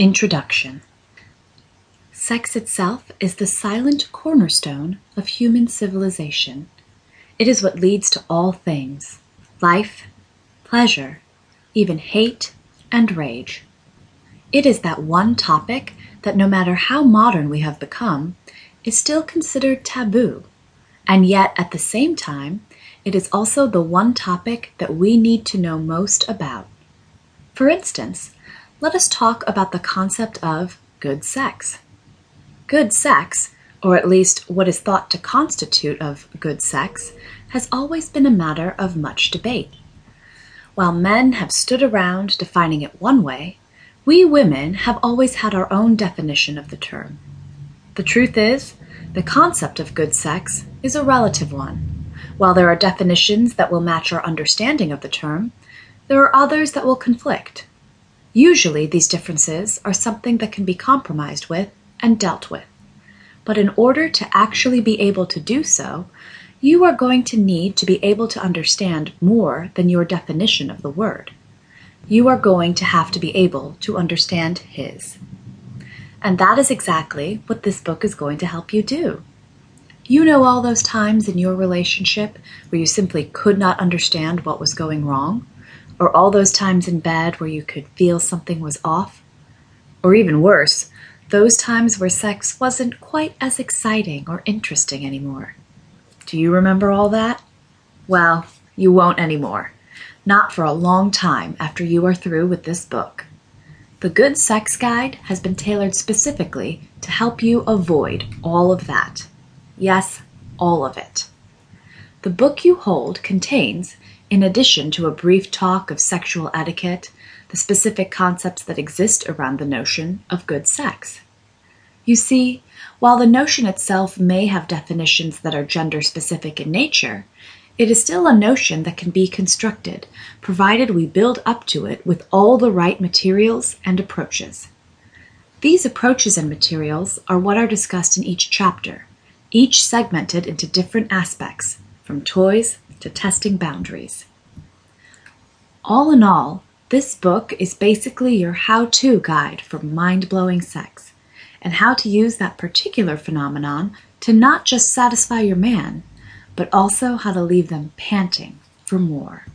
Introduction Sex itself is the silent cornerstone of human civilization. It is what leads to all things life, pleasure, even hate and rage. It is that one topic that, no matter how modern we have become, is still considered taboo, and yet at the same time, it is also the one topic that we need to know most about. For instance, let us talk about the concept of good sex. Good sex, or at least what is thought to constitute of good sex, has always been a matter of much debate. While men have stood around defining it one way, we women have always had our own definition of the term. The truth is, the concept of good sex is a relative one. While there are definitions that will match our understanding of the term, there are others that will conflict. Usually these differences are something that can be compromised with and dealt with. But in order to actually be able to do so, you are going to need to be able to understand more than your definition of the word. You are going to have to be able to understand His. And that is exactly what this book is going to help you do. You know all those times in your relationship where you simply could not understand what was going wrong? Or all those times in bed where you could feel something was off? Or even worse, those times where sex wasn't quite as exciting or interesting anymore. Do you remember all that? Well, you won't anymore. Not for a long time after you are through with this book. The Good Sex Guide has been tailored specifically to help you avoid all of that. Yes, all of it. The book you hold contains in addition to a brief talk of sexual etiquette, the specific concepts that exist around the notion of good sex. You see, while the notion itself may have definitions that are gender specific in nature, it is still a notion that can be constructed, provided we build up to it with all the right materials and approaches. These approaches and materials are what are discussed in each chapter, each segmented into different aspects, from toys to testing boundaries. All in all, this book is basically your how to guide for mind blowing sex and how to use that particular phenomenon to not just satisfy your man, but also how to leave them panting for more.